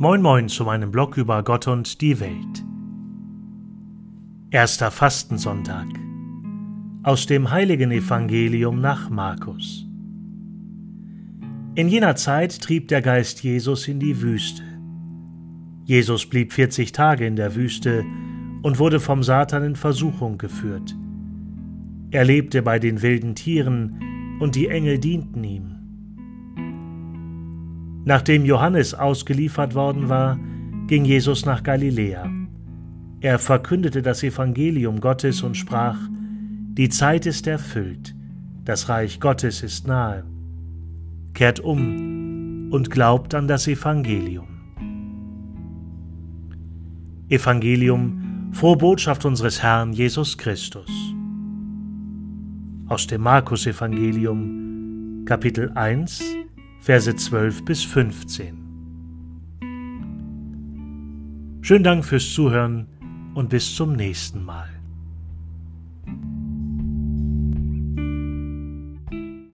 Moin Moin zu meinem Blog über Gott und die Welt. Erster Fastensonntag aus dem heiligen Evangelium nach Markus. In jener Zeit trieb der Geist Jesus in die Wüste. Jesus blieb vierzig Tage in der Wüste und wurde vom Satan in Versuchung geführt. Er lebte bei den wilden Tieren, und die Engel dienten ihm. Nachdem Johannes ausgeliefert worden war, ging Jesus nach Galiläa. Er verkündete das Evangelium Gottes und sprach, Die Zeit ist erfüllt, das Reich Gottes ist nahe. Kehrt um und glaubt an das Evangelium. Evangelium, frohe Botschaft unseres Herrn Jesus Christus. Aus dem Markus Evangelium, Kapitel 1, Verse 12 bis 15. Schönen Dank fürs Zuhören und bis zum nächsten Mal.